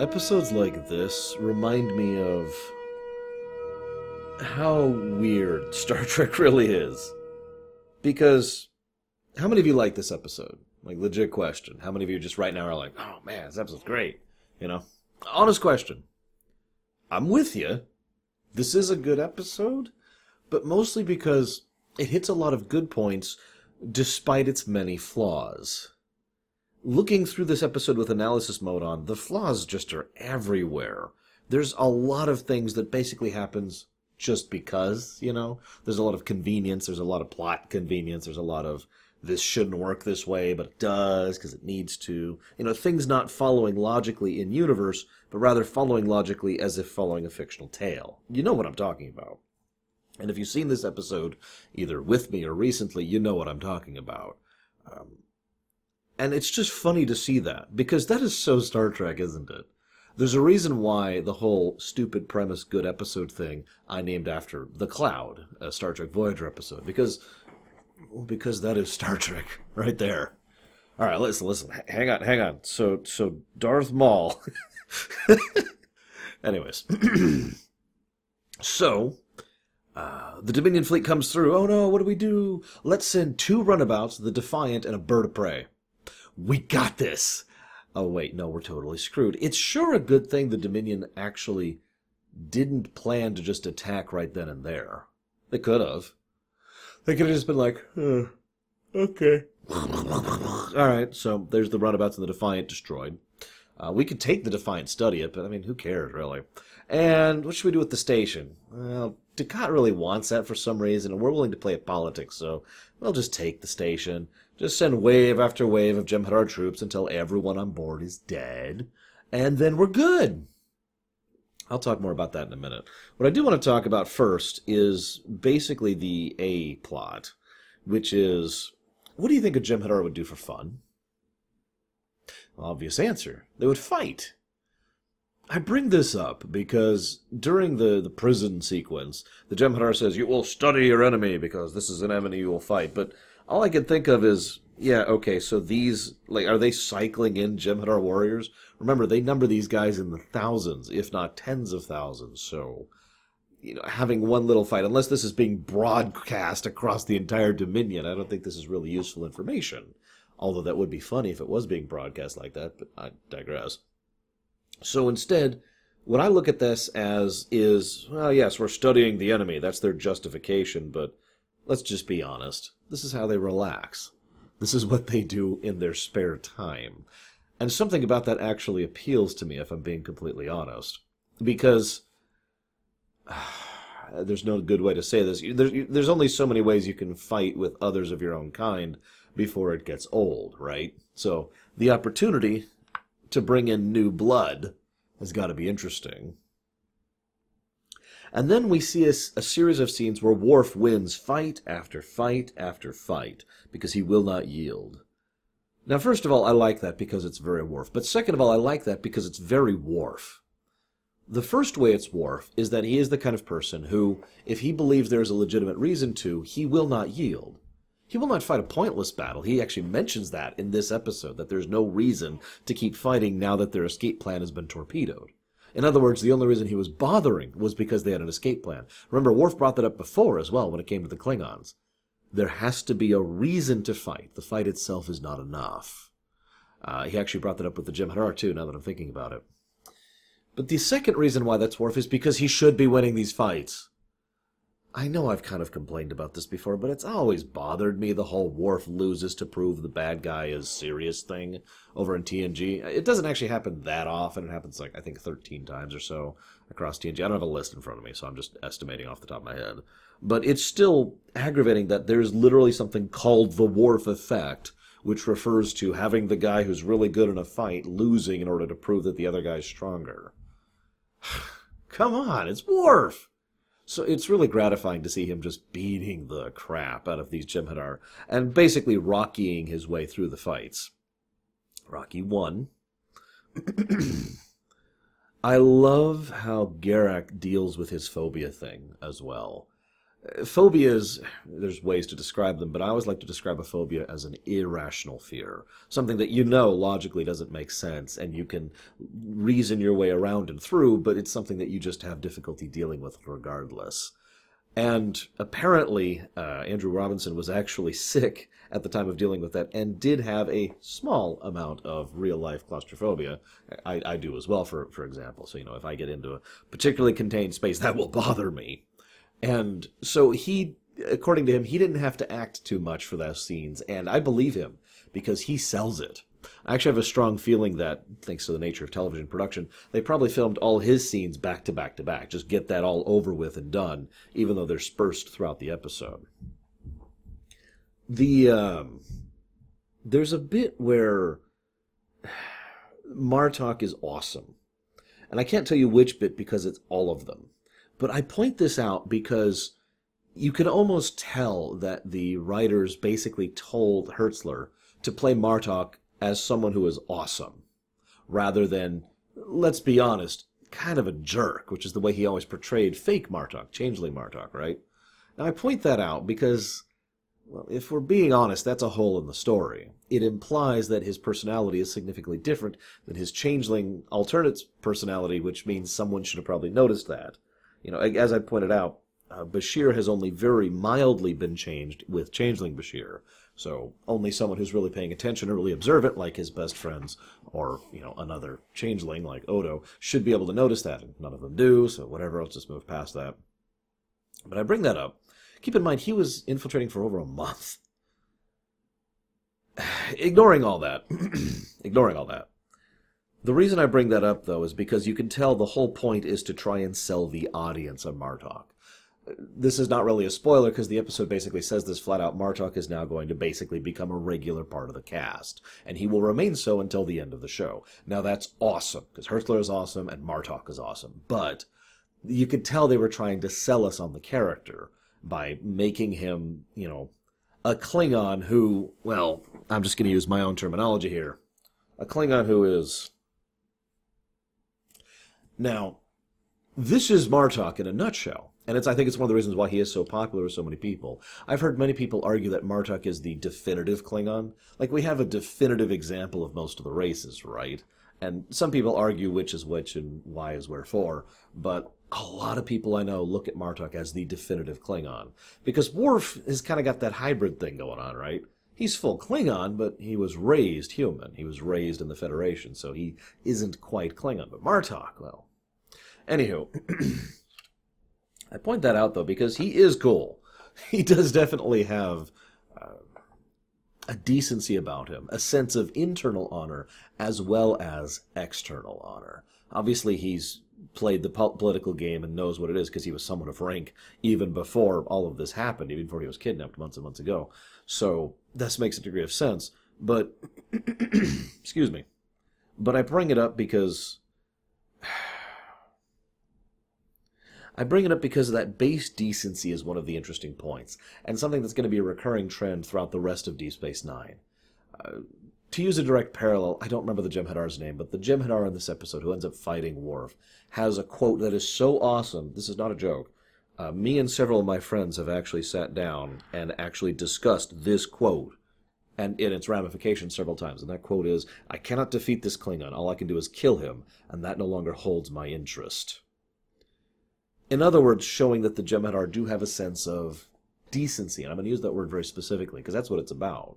Episodes like this remind me of how weird Star Trek really is. Because how many of you like this episode? Like legit question. How many of you just right now are like, "Oh man, this episode's great." You know? Honest question. I'm with you. This is a good episode, but mostly because it hits a lot of good points despite its many flaws. Looking through this episode with analysis mode on, the flaws just are everywhere. There's a lot of things that basically happens just because, you know? There's a lot of convenience, there's a lot of plot convenience, there's a lot of this shouldn't work this way, but it does because it needs to. You know, things not following logically in universe, but rather following logically as if following a fictional tale. You know what I'm talking about. And if you've seen this episode, either with me or recently, you know what I'm talking about. Um, and it's just funny to see that, because that is so Star Trek, isn't it? There's a reason why the whole stupid premise, good episode thing I named after The Cloud, a Star Trek Voyager episode, because because that is Star Trek right there. All right, listen, listen. Hang on, hang on. So, so Darth Maul. Anyways, so uh, the Dominion fleet comes through. Oh no, what do we do? Let's send two runabouts, the Defiant and a bird of prey. We got this. Oh wait, no, we're totally screwed. It's sure a good thing the Dominion actually didn't plan to just attack right then and there. They could have. They could have just been like, okay. All right, so there's the runabouts and the Defiant destroyed. Uh, we could take the Defiant, study it, but I mean, who cares, really? And what should we do with the station? Well, Dukat really wants that for some reason, and we're willing to play at politics, so we'll just take the station. Just send wave after wave of Jem'Hadar troops until everyone on board is dead, and then we're good. I'll talk more about that in a minute. What I do want to talk about first is basically the A plot, which is what do you think a Jem'Hadar would do for fun? Obvious answer. They would fight. I bring this up because during the, the prison sequence, the Jem'Hadar says, You will study your enemy because this is an enemy you will fight. But all I can think of is, yeah, okay, so these, like, are they cycling in Jem'Hadar warriors? Remember, they number these guys in the thousands, if not tens of thousands, so, you know, having one little fight, unless this is being broadcast across the entire Dominion, I don't think this is really useful information. Although that would be funny if it was being broadcast like that, but I digress. So instead, what I look at this as is, well, yes, we're studying the enemy. That's their justification, but let's just be honest. This is how they relax. This is what they do in their spare time. And something about that actually appeals to me, if I'm being completely honest. Because there's no good way to say this. There's, there's only so many ways you can fight with others of your own kind before it gets old, right? So the opportunity to bring in new blood has got to be interesting. And then we see a, a, series of scenes where Worf wins fight after fight after fight because he will not yield. Now, first of all, I like that because it's very Worf. But second of all, I like that because it's very Worf. The first way it's Worf is that he is the kind of person who, if he believes there is a legitimate reason to, he will not yield. He will not fight a pointless battle. He actually mentions that in this episode, that there's no reason to keep fighting now that their escape plan has been torpedoed. In other words, the only reason he was bothering was because they had an escape plan. Remember, Worf brought that up before as well when it came to the Klingons. There has to be a reason to fight. The fight itself is not enough. Uh, he actually brought that up with the Jim Jem'Hadar too, now that I'm thinking about it. But the second reason why that's Worf is because he should be winning these fights. I know I've kind of complained about this before, but it's always bothered me the whole Worf loses to prove the bad guy is serious thing over in TNG. It doesn't actually happen that often. It happens like I think 13 times or so across TNG. I don't have a list in front of me, so I'm just estimating off the top of my head. But it's still aggravating that there's literally something called the Worf effect, which refers to having the guy who's really good in a fight losing in order to prove that the other guy's stronger. Come on, it's Worf! So it's really gratifying to see him just beating the crap out of these Jem'Hadar and basically rockying his way through the fights. Rocky won. I love how Garak deals with his phobia thing as well. Phobias there's ways to describe them but i always like to describe a phobia as an irrational fear something that you know logically doesn't make sense and you can reason your way around and through but it's something that you just have difficulty dealing with regardless. And apparently uh, andrew robinson was actually sick at the time of dealing with that and did have a small amount of real life claustrophobia. I, I do as well for for example. So you know if i get into a particularly contained space that will bother me and so he, according to him, he didn't have to act too much for those scenes. And I believe him because he sells it. I actually have a strong feeling that, thanks to the nature of television production, they probably filmed all his scenes back to back to back. Just get that all over with and done, even though they're dispersed throughout the episode. The um, there's a bit where Martok is awesome, and I can't tell you which bit because it's all of them. But I point this out because you can almost tell that the writers basically told Hertzler to play Martok as someone who is awesome, rather than, let's be honest, kind of a jerk, which is the way he always portrayed fake Martok, changeling Martok, right? Now I point that out because, well, if we're being honest, that's a hole in the story. It implies that his personality is significantly different than his changeling alternate personality, which means someone should have probably noticed that. You know, as I pointed out, uh, Bashir has only very mildly been changed with Changeling Bashir. So only someone who's really paying attention or really observant, like his best friends, or you know another changeling like Odo, should be able to notice that. And none of them do. So whatever, let's just move past that. But I bring that up. Keep in mind he was infiltrating for over a month. ignoring all that, ignoring all that, the reason I bring that up, though, is because you can tell the whole point is to try and sell the audience on Martok. This is not really a spoiler because the episode basically says this flat out. Martok is now going to basically become a regular part of the cast, and he will remain so until the end of the show. Now that's awesome because Hertzler is awesome and Martok is awesome, but you could tell they were trying to sell us on the character by making him, you know, a Klingon who, well, I'm just going to use my own terminology here. A Klingon who is now, this is Martok in a nutshell. And it's, I think it's one of the reasons why he is so popular with so many people. I've heard many people argue that Martok is the definitive Klingon. Like, we have a definitive example of most of the races, right? And some people argue which is which and why is wherefore. But a lot of people I know look at Martok as the definitive Klingon. Because Worf has kind of got that hybrid thing going on, right? He's full Klingon, but he was raised human. He was raised in the Federation, so he isn't quite Klingon. But Martok, well, Anywho, I point that out though because he is cool. He does definitely have uh, a decency about him, a sense of internal honor as well as external honor. Obviously, he's played the political game and knows what it is because he was someone of rank even before all of this happened, even before he was kidnapped months and months ago. So this makes a degree of sense. But excuse me. But I bring it up because I bring it up because that base decency is one of the interesting points, and something that's going to be a recurring trend throughout the rest of Deep Space Nine. Uh, to use a direct parallel, I don't remember the Jem'Hadar's name, but the Jem'Hadar in this episode who ends up fighting Worf has a quote that is so awesome. This is not a joke. Uh, me and several of my friends have actually sat down and actually discussed this quote and in its ramifications several times. And that quote is, I cannot defeat this Klingon. All I can do is kill him, and that no longer holds my interest in other words, showing that the Jem'Hadar do have a sense of decency. And I'm going to use that word very specifically because that's what it's about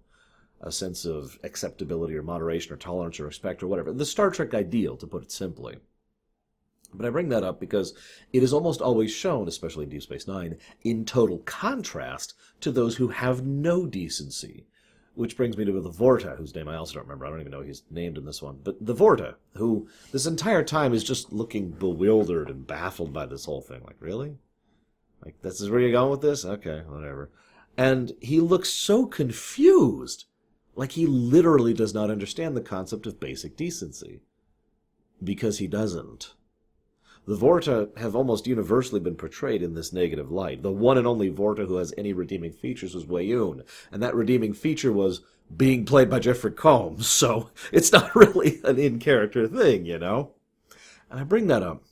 a sense of acceptability or moderation or tolerance or respect or whatever. The Star Trek ideal, to put it simply. But I bring that up because it is almost always shown, especially in Deep Space Nine, in total contrast to those who have no decency. Which brings me to the Vorta, whose name I also don't remember. I don't even know he's named in this one. But the Vorta, who this entire time is just looking bewildered and baffled by this whole thing. Like, really? Like, this is where you're going with this? Okay, whatever. And he looks so confused. Like he literally does not understand the concept of basic decency. Because he doesn't. The Vorta have almost universally been portrayed in this negative light. The one and only Vorta who has any redeeming features was Weyoun, and that redeeming feature was being played by Jeffrey Combs, so it's not really an in-character thing, you know? And I bring that up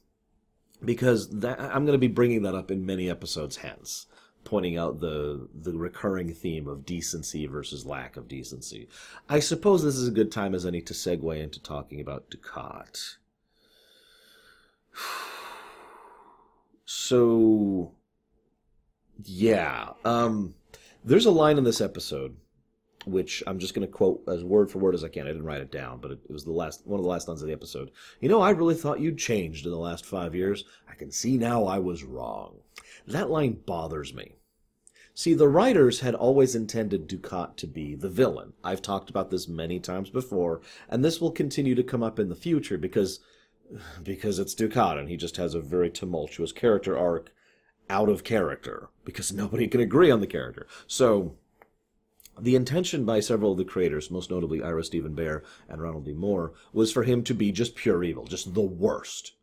because that, I'm going to be bringing that up in many episodes hence. pointing out the the recurring theme of decency versus lack of decency. I suppose this is a good time as any to segue into talking about Dukat. So yeah, um there's a line in this episode which I'm just going to quote as word for word as I can. I didn't write it down, but it, it, was the last one of the last lines of the episode. You know, I really thought you'd changed in the last five years. I can see now I was wrong. That line bothers me. See, the writers had always intended Dukat to be the villain. I've talked about this many times before, and this will continue to come up in the future because because it's Dukat and he just has a very tumultuous character arc out of character because nobody can agree on the character. So the intention by several of the creators, most notably Ira Steven Behr and Ronald D. Moore, was for him to be just pure evil, just the worst.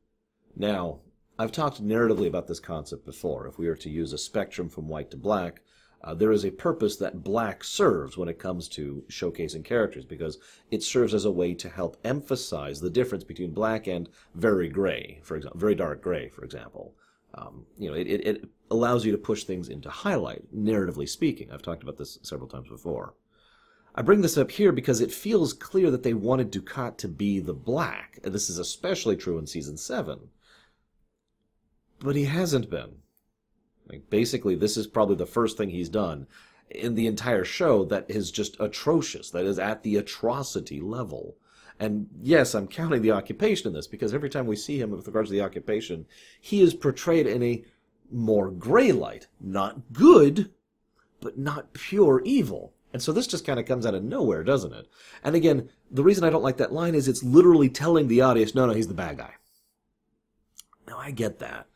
Now, I've talked narratively about this concept before. If we were to use a spectrum from white to black, uh, there is a purpose that black serves when it comes to showcasing characters because it serves as a way to help emphasize the difference between black and very gray, for example, very dark gray, for example. Um, you know, it, it, it allows you to push things into highlight, narratively speaking. I've talked about this several times before. I bring this up here because it feels clear that they wanted Dukat to be the black. This is especially true in season 7. But he hasn't been. Like basically, this is probably the first thing he's done in the entire show that is just atrocious, that is at the atrocity level. And yes, I'm counting the occupation in this because every time we see him with regards to the occupation, he is portrayed in a more gray light. Not good, but not pure evil. And so this just kind of comes out of nowhere, doesn't it? And again, the reason I don't like that line is it's literally telling the audience, no, no, he's the bad guy. Now, I get that.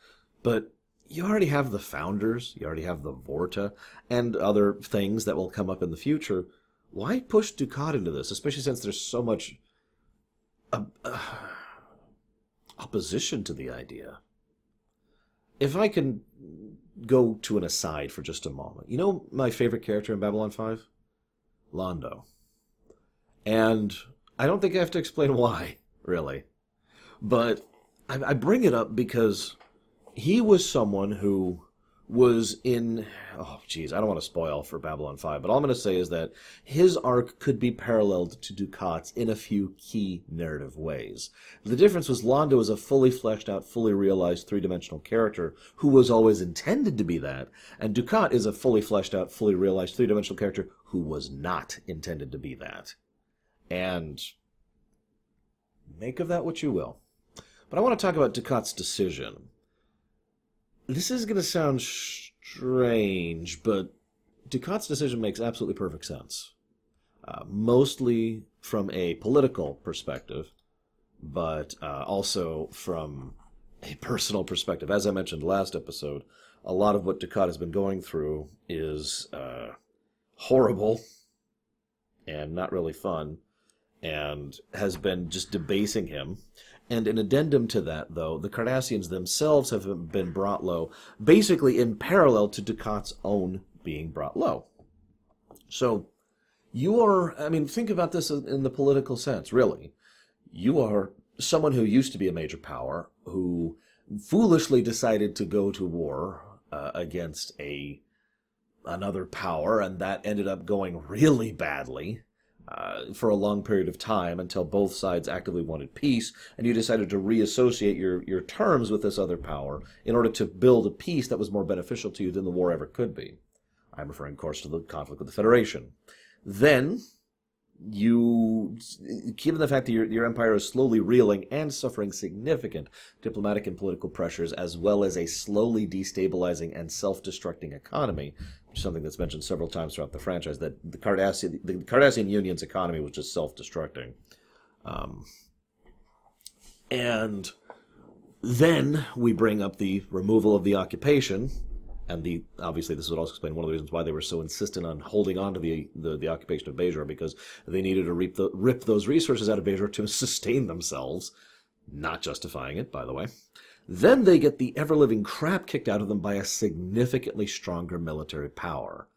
But you already have the founders, you already have the Vorta, and other things that will come up in the future. Why push Dukat into this, especially since there's so much uh, uh, opposition to the idea? If I can go to an aside for just a moment. You know my favorite character in Babylon 5? Londo. And I don't think I have to explain why, really. But I, I bring it up because he was someone who was in oh geez, I don't want to spoil for Babylon 5, but all I'm going to say is that his arc could be paralleled to Dukat's in a few key narrative ways. The difference was Londo is a fully fleshed out, fully realized three-dimensional character who was always intended to be that, and Dukat is a fully fleshed out, fully realized three-dimensional character who was not intended to be that. And make of that what you will. But I want to talk about Dukat's decision this is going to sound strange, but Dukat's decision makes absolutely perfect sense. Uh, mostly from a political perspective, but uh, also from a personal perspective. As I mentioned last episode, a lot of what Dukat has been going through is uh, horrible and not really fun, and has been just debasing him. And an addendum to that, though, the Cardassians themselves have been brought low, basically in parallel to Dukat's own being brought low. So, you are, I mean, think about this in the political sense, really. You are someone who used to be a major power, who foolishly decided to go to war uh, against a another power, and that ended up going really badly uh, for a long period of time until both sides actively wanted peace, and you decided to reassociate your, your terms with this other power in order to build a peace that was more beneficial to you than the war ever could be. I'm referring, of course, to the conflict with the Federation. Then, you, given the fact that your, your empire is slowly reeling and suffering significant diplomatic and political pressures, as well as a slowly destabilizing and self-destructing economy, something that's mentioned several times throughout the franchise, that the Cardassian, the Cardassian Union's economy was just self-destructing. Um, and then we bring up the removal of the occupation, and the obviously this would also explain one of the reasons why they were so insistent on holding on to the the, the occupation of Bajor because they needed to reap the, rip those resources out of Bajor to sustain themselves, not justifying it, by the way. Then they get the ever living crap kicked out of them by a significantly stronger military power.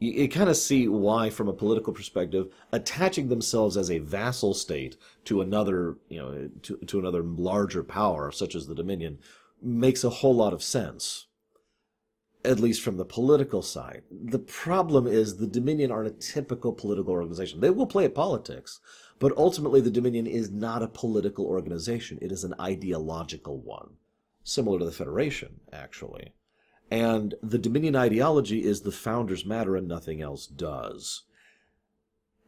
You, you kind of see why, from a political perspective, attaching themselves as a vassal state to another, you know, to, to another larger power, such as the Dominion, makes a whole lot of sense. at least from the political side. The problem is the Dominion aren't a typical political organization. They will play at politics, but ultimately the Dominion is not a political organization. It is an ideological one, similar to the Federation, actually. And the Dominion ideology is the founders matter and nothing else does.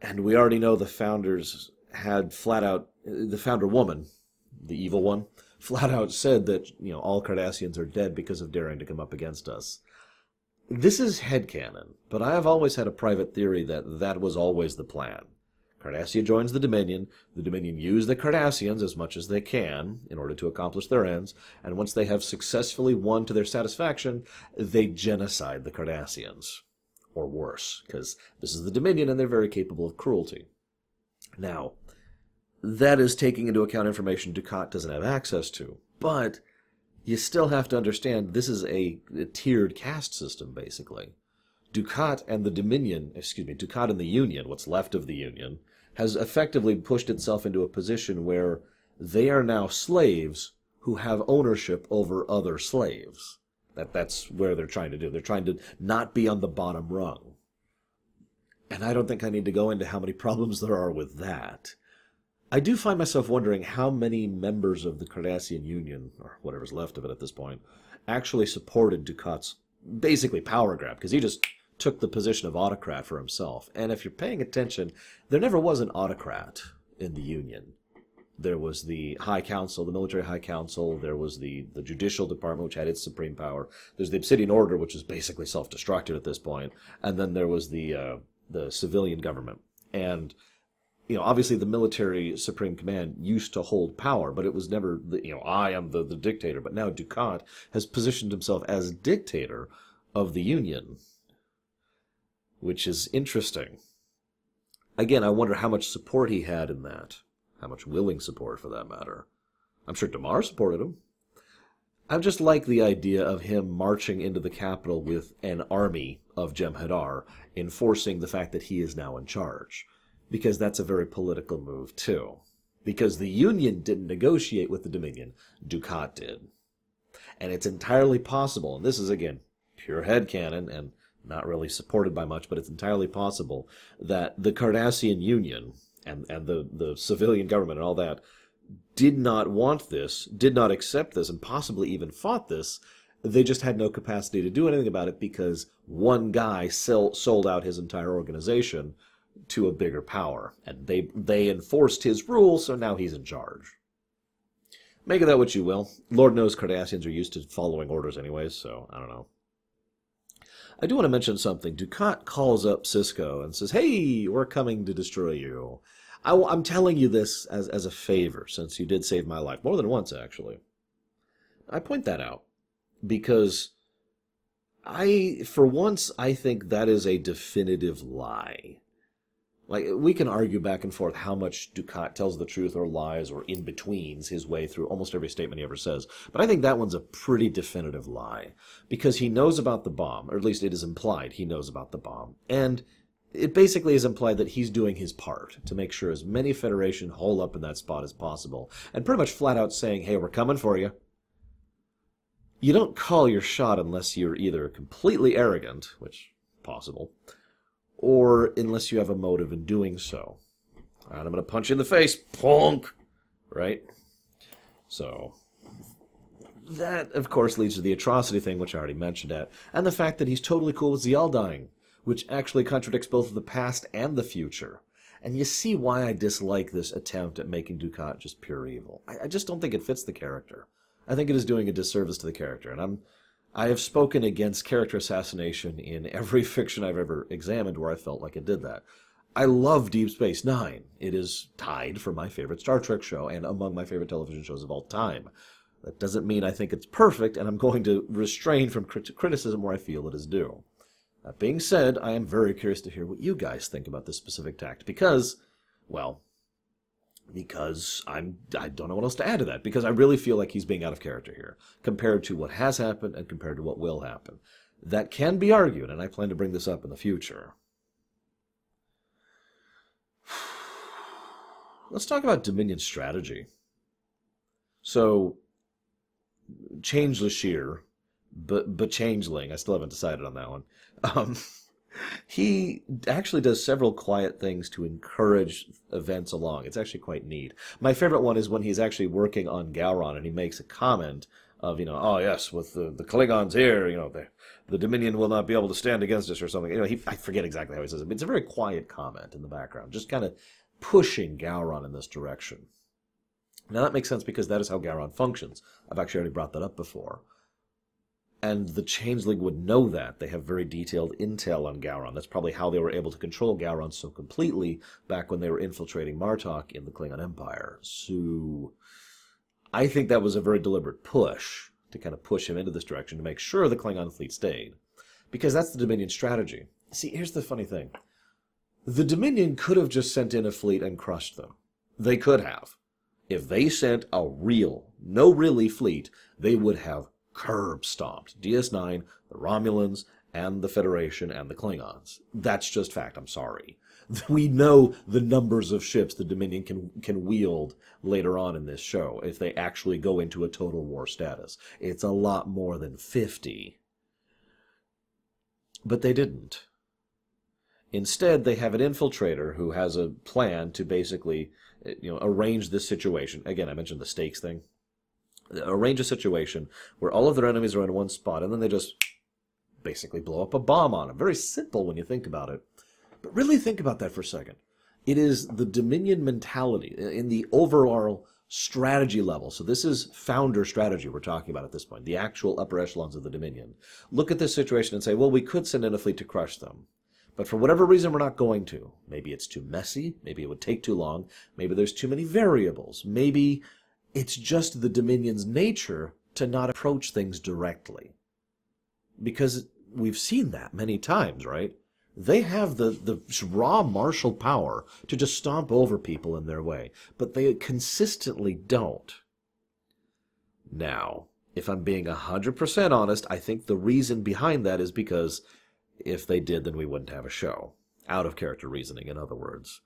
And we already know the founders had flat out, the founder woman, the evil one, flat out said that, you know, all Cardassians are dead because of daring to come up against us. This is headcanon, but I have always had a private theory that that was always the plan. Cardassia joins the Dominion. The Dominion use the Cardassians as much as they can in order to accomplish their ends, and once they have successfully won to their satisfaction, they genocide the Cardassians. Or worse, because this is the Dominion and they're very capable of cruelty. Now, that is taking into account information Dukat doesn't have access to, but you still have to understand this is a, a tiered caste system, basically. Dukat and the Dominion, excuse me, Dukat and the Union, what's left of the Union, has effectively pushed itself into a position where they are now slaves who have ownership over other slaves. That that's where they're trying to do. They're trying to not be on the bottom rung. And I don't think I need to go into how many problems there are with that. I do find myself wondering how many members of the Cardassian Union, or whatever's left of it at this point, actually supported Dukat's basically power grab, because he just took the position of autocrat for himself. And if you're paying attention, there never was an autocrat in the Union. There was the High Council, the Military High Council. There was the, the Judicial Department, which had its supreme power. There's the Obsidian Order, which is basically self-destructed at this point. And then there was the uh, the civilian government. And you know, obviously the military supreme command used to hold power, but it was never, the, you know, I am the, the dictator. But now Dukat has positioned himself as dictator of the Union, which is interesting. Again, I wonder how much support he had in that. How much willing support, for that matter. I'm sure Damar supported him. I just like the idea of him marching into the capital with an army of Jem'Hadar, enforcing the fact that he is now in charge because that's a very political move too. Because the Union didn't negotiate with the Dominion, Dukat did. And it's entirely possible, and this is again pure headcanon and not really supported by much, but it's entirely possible that the Cardassian Union and, and the, the civilian government and all that did not want this, did not accept this, and possibly even fought this. They just had no capacity to do anything about it because one guy sell, sold out his entire organization to a bigger power, and they they enforced his rule, so now he's in charge. Make of that what you will. Lord knows Cardassians are used to following orders anyways, so I don't know. I do want to mention something. Dukat calls up Sisko and says, "Hey, we're coming to destroy you." I, am telling you this as as a favor, since you did save my life more than once, actually. I point that out because I, for once, I think that is a definitive lie. Like we can argue back and forth how much Dukat tells the truth or lies or in betweens his way through almost every statement he ever says. But I think that one's a pretty definitive lie because he knows about the bomb, or at least it is implied he knows about the bomb, and it basically is implied that he's doing his part to make sure as many Federation hole up in that spot as possible, and pretty much flat out saying, "Hey, we're coming for you." You don't call your shot unless you're either completely arrogant, which possible, or unless you have a motive in doing so. And I'm going to punch you in the face, punk! Right? So, that, of course, leads to the atrocity thing, which I already mentioned at, and the fact that he's totally cool with Ziyal dying, which actually contradicts both the past and the future. And you see why I dislike this attempt at making Dukat just pure evil. I, I just don't think it fits the character. I think it is doing a disservice to the character, and I'm I have spoken against character assassination in every fiction I've ever examined where I felt like it did that. I love Deep Space Nine. It is tied for my favorite Star Trek show and among my favorite television shows of all time. That doesn't mean I think it's perfect, and I'm going to restrain from crit- criticism where I feel it is due. That being said, I am very curious to hear what you guys think about this specific tact because, well, because I'm I don't know what else to add to that because I really feel like he's being out of character here compared to what has happened and compared to what will happen. That can be argued, and I plan to bring this up in the future. Let's talk about Dominion strategy. So, Change Lashir but but changeling. I still haven't decided on that one. Um, he actually does several quiet things to encourage events along. It's actually quite neat. My favorite one is when he's actually working on Gowron and he makes a comment of, you know, oh yes, with the, the Klingons here, you know, the, the Dominion will not be able to stand against us or something. You know, he, I forget exactly how he says it, but it's a very quiet comment in the background, just kind of pushing Gowron in this direction. Now that makes sense because that is how Gowron functions. I've actually already brought that up before. And the Changeling would know that. They have very detailed intel on Gowron. That's probably how they were able to control Gowron so completely back when they were infiltrating Martok in the Klingon Empire. So I think that was a very deliberate push to kind of push him into this direction to make sure the Klingon fleet stayed. Because that's the Dominion strategy. See, here's the funny thing. The Dominion could have just sent in a fleet and crushed them. They could have. If they sent a real, no really fleet, they would have curb stomped DS9, the Romulans, and the Federation and the Klingons. That's just fact. I'm sorry. We know the numbers of ships the Dominion can can wield later on in this show if they actually go into a total war status. It's a lot more than 50. But they didn't. Instead, they have an infiltrator who has a plan to basically, eh, you know, arrange this situation. Again, I mentioned the stakes thing arrange a situation where all of their enemies are in one spot, and then they just basically blow up a bomb on them. Very simple when you think about it. But really think about that for a second. It is the Dominion mentality in the overall strategy level. So this is founder strategy we're talking about at this point, the actual upper echelons of the Dominion. Look at this situation and say, well, we could send in a fleet to crush them. But for whatever reason, we're not going to. Maybe it's too messy. Maybe it would take too long. Maybe there's too many variables. Maybe it's just the Dominion's nature to not approach things directly. Because we've seen that many times, right? They have the, the raw martial power to just stomp over people in their way, but they consistently don't. Now, if I'm being 100% honest, I think the reason behind that is because if they did, then we wouldn't have a show. Out of character reasoning, in other words.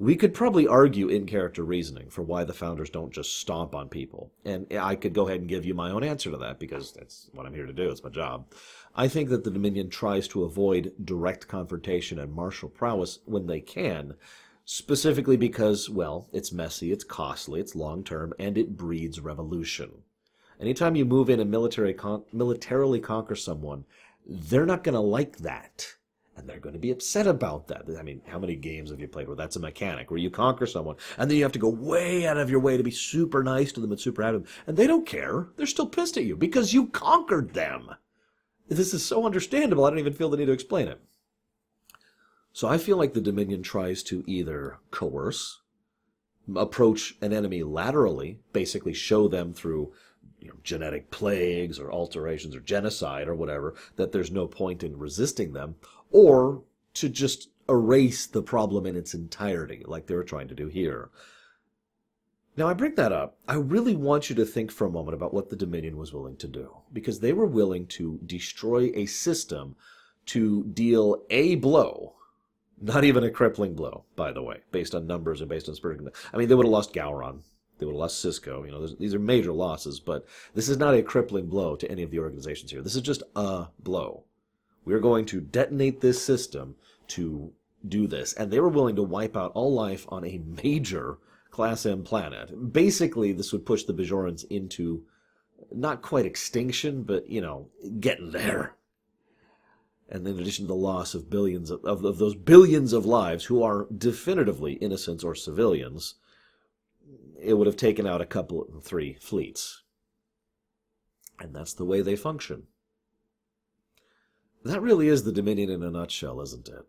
We could probably argue in character reasoning for why the founders don't just stomp on people. And I could go ahead and give you my own answer to that because that's what I'm here to do. It's my job. I think that the Dominion tries to avoid direct confrontation and martial prowess when they can, specifically because, well, it's messy, it's costly, it's long term, and it breeds revolution. Anytime you move in and military con- militarily conquer someone, they're not going to like that and they're going to be upset about that. I mean, how many games have you played where that's a mechanic, where you conquer someone, and then you have to go way out of your way to be super nice to them and super happy and they don't care. They're still pissed at you because you conquered them. This is so understandable, I don't even feel the need to explain it. So I feel like the Dominion tries to either coerce, approach an enemy laterally, basically show them through you know, genetic plagues or alterations or genocide or whatever, that there's no point in resisting them, or to just erase the problem in its entirety, like they were trying to do here. Now, I bring that up. I really want you to think for a moment about what the Dominion was willing to do, because they were willing to destroy a system to deal a blow, not even a crippling blow, by the way, based on numbers and based on spirit. I mean, they would have lost Gowron. They would have lost Sisko. You know, these are major losses, but this is not a crippling blow to any of the organizations here. This is just a blow. We're going to detonate this system to do this. And they were willing to wipe out all life on a major Class M planet. Basically, this would push the Bajorans into not quite extinction, but, you know, getting there. And in addition to the loss of billions of, of, of those billions of lives who are definitively innocents or civilians, it would have taken out a couple, three fleets. And that's the way they function. That really is the Dominion in a nutshell, isn't it?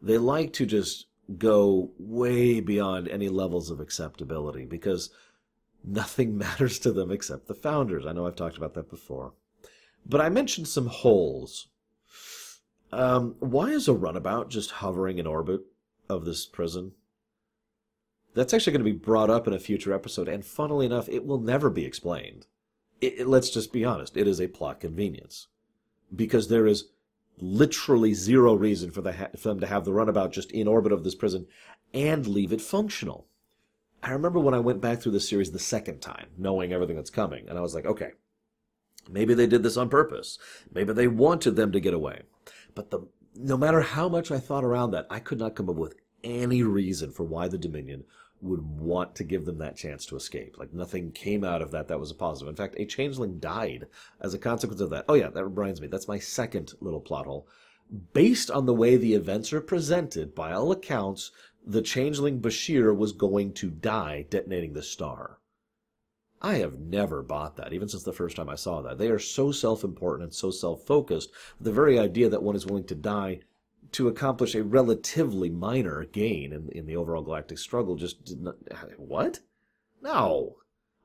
They like to just go way beyond any levels of acceptability because nothing matters to them except the founders. I know I've talked about that before. But I mentioned some holes. Um, why is a runabout just hovering in orbit of this prison? That's actually going to be brought up in a future episode, and funnily enough, it will never be explained. It, it, let's just be honest, it is a plot convenience. Because there is literally zero reason for, the for them to have the runabout just in orbit of this prison and leave it functional. I remember when I went back through the series the second time, knowing everything that's coming, and I was like, okay, Maybe they did this on purpose. Maybe they wanted them to get away. But the no matter how much I thought around that, I could not come up with any reason for why the Dominion would want to give them that chance to escape. Like nothing came out of that that was a positive. In fact, a changeling died as a consequence of that. Oh yeah, that reminds me. That's my second little plot hole. Based on the way the events are presented, by all accounts, the changeling Bashir was going to die detonating the star. I have never bought that, even since the first time I saw that. They are so self important and so self focused. The very idea that one is willing to die to accomplish a relatively minor gain in, in the overall galactic struggle just did not. What? No.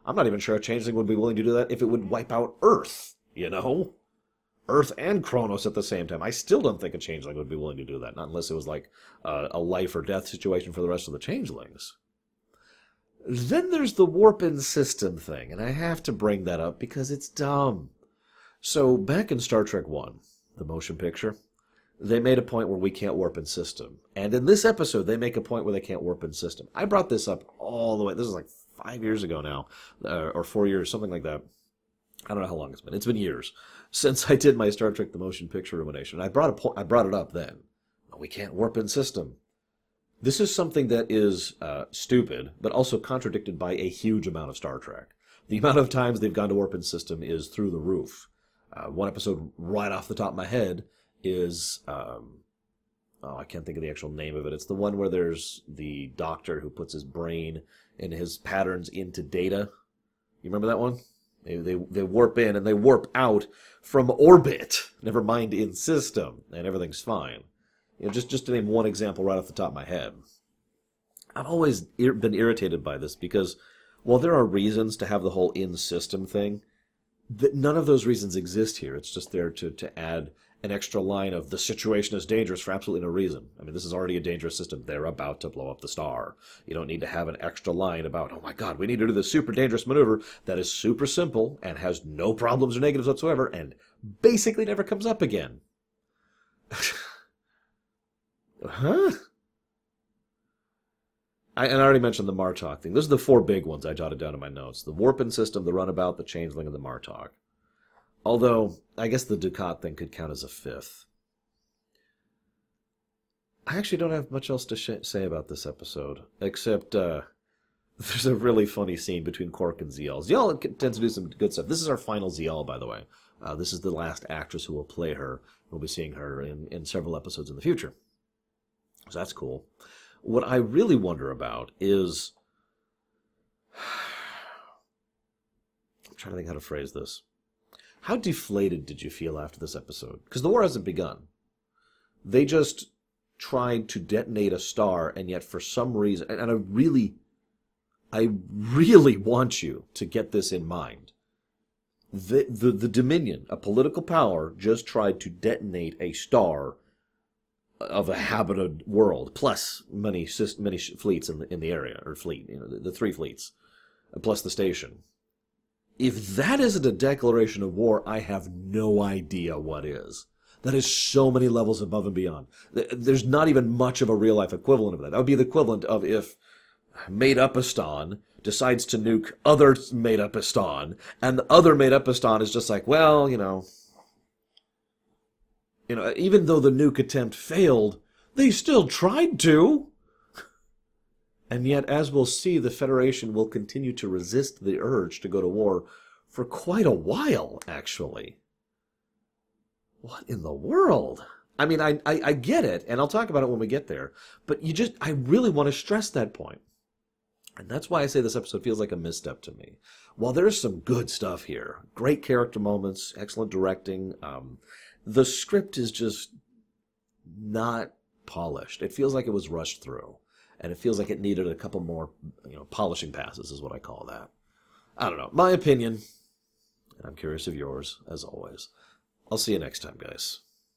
I'm not even sure a changeling would be willing to do that if it would wipe out Earth, you know? Earth and Kronos at the same time. I still don't think a changeling would be willing to do that, not unless it was like a, a life or death situation for the rest of the changelings. Then there's the warp in system thing, and I have to bring that up because it's dumb. So, back in Star Trek 1, the motion picture, they made a point where we can't warp in system. And in this episode, they make a point where they can't warp in system. I brought this up all the way. This is like five years ago now, uh, or four years, something like that. I don't know how long it's been. It's been years since I did my Star Trek the Motion Picture rumination. I brought a po- I brought it up then. We can't warp in system. This is something that is uh, stupid, but also contradicted by a huge amount of Star Trek. The amount of times they've gone to warp in system is through the roof. Uh, one episode right off the top of my head is um, oh I can't think of the actual name of it. It's the one where there's the doctor who puts his brain and his patterns into data. You remember that one? They, they, they warp in and they warp out from orbit. Never mind in system, and everything's fine. You know, just just to name one example right off the top of my head. I've always been irritated by this because while there are reasons to have the whole in system thing, that none of those reasons exist here. It's just there to to add an extra line of the situation is dangerous for absolutely no reason. I mean, this is already a dangerous system. They're about to blow up the star. You don't need to have an extra line about, oh my god, we need to do this super dangerous maneuver that is super simple and has no problems or negatives whatsoever and basically never comes up again. huh? I, and I already mentioned the Martok thing. Those are the four big ones I jotted down in my notes. The Warpin system, the Runabout, the Changeling, and the Martok. Although, I guess the Dukat thing could count as a fifth. I actually don't have much else to sh- say about this episode, except uh, there's a really funny scene between Quark and Ziyal. Ziyal tends to do some good stuff. This is our final Ziyal, by the way. Uh, this is the last actress who will play her. We'll be seeing her in, in several episodes in the future. So that's cool. What I really wonder about is. I'm trying to think how to phrase this. How deflated did you feel after this episode? Because the war hasn't begun. They just tried to detonate a star, and yet for some reason, and I really, I really want you to get this in mind. The, the, the Dominion, a political power, just tried to detonate a star of a habited world, plus many many fleets in the in the area or fleet, you know, the, the three fleets, plus the station. If that isn't a declaration of war, I have no idea what is. That is so many levels above and beyond. There's not even much of a real life equivalent of that. That would be the equivalent of if made upistan decides to nuke other made upistan, and the other made upistan is just like, well, you know, you know, even though the nuke attempt failed, they still tried to. And yet, as we'll see, the Federation will continue to resist the urge to go to war for quite a while, actually. What in the world? I mean, I, I, I, get it, and I'll talk about it when we get there, but you just, I really want to stress that point. And that's why I say this episode feels like a misstep to me. While there's some good stuff here, great character moments, excellent directing, um, the script is just not polished. It feels like it was rushed through and it feels like it needed a couple more, you know, polishing passes is what I call that. I don't know. My opinion. And I'm curious of yours, as always. I'll see you next time, guys.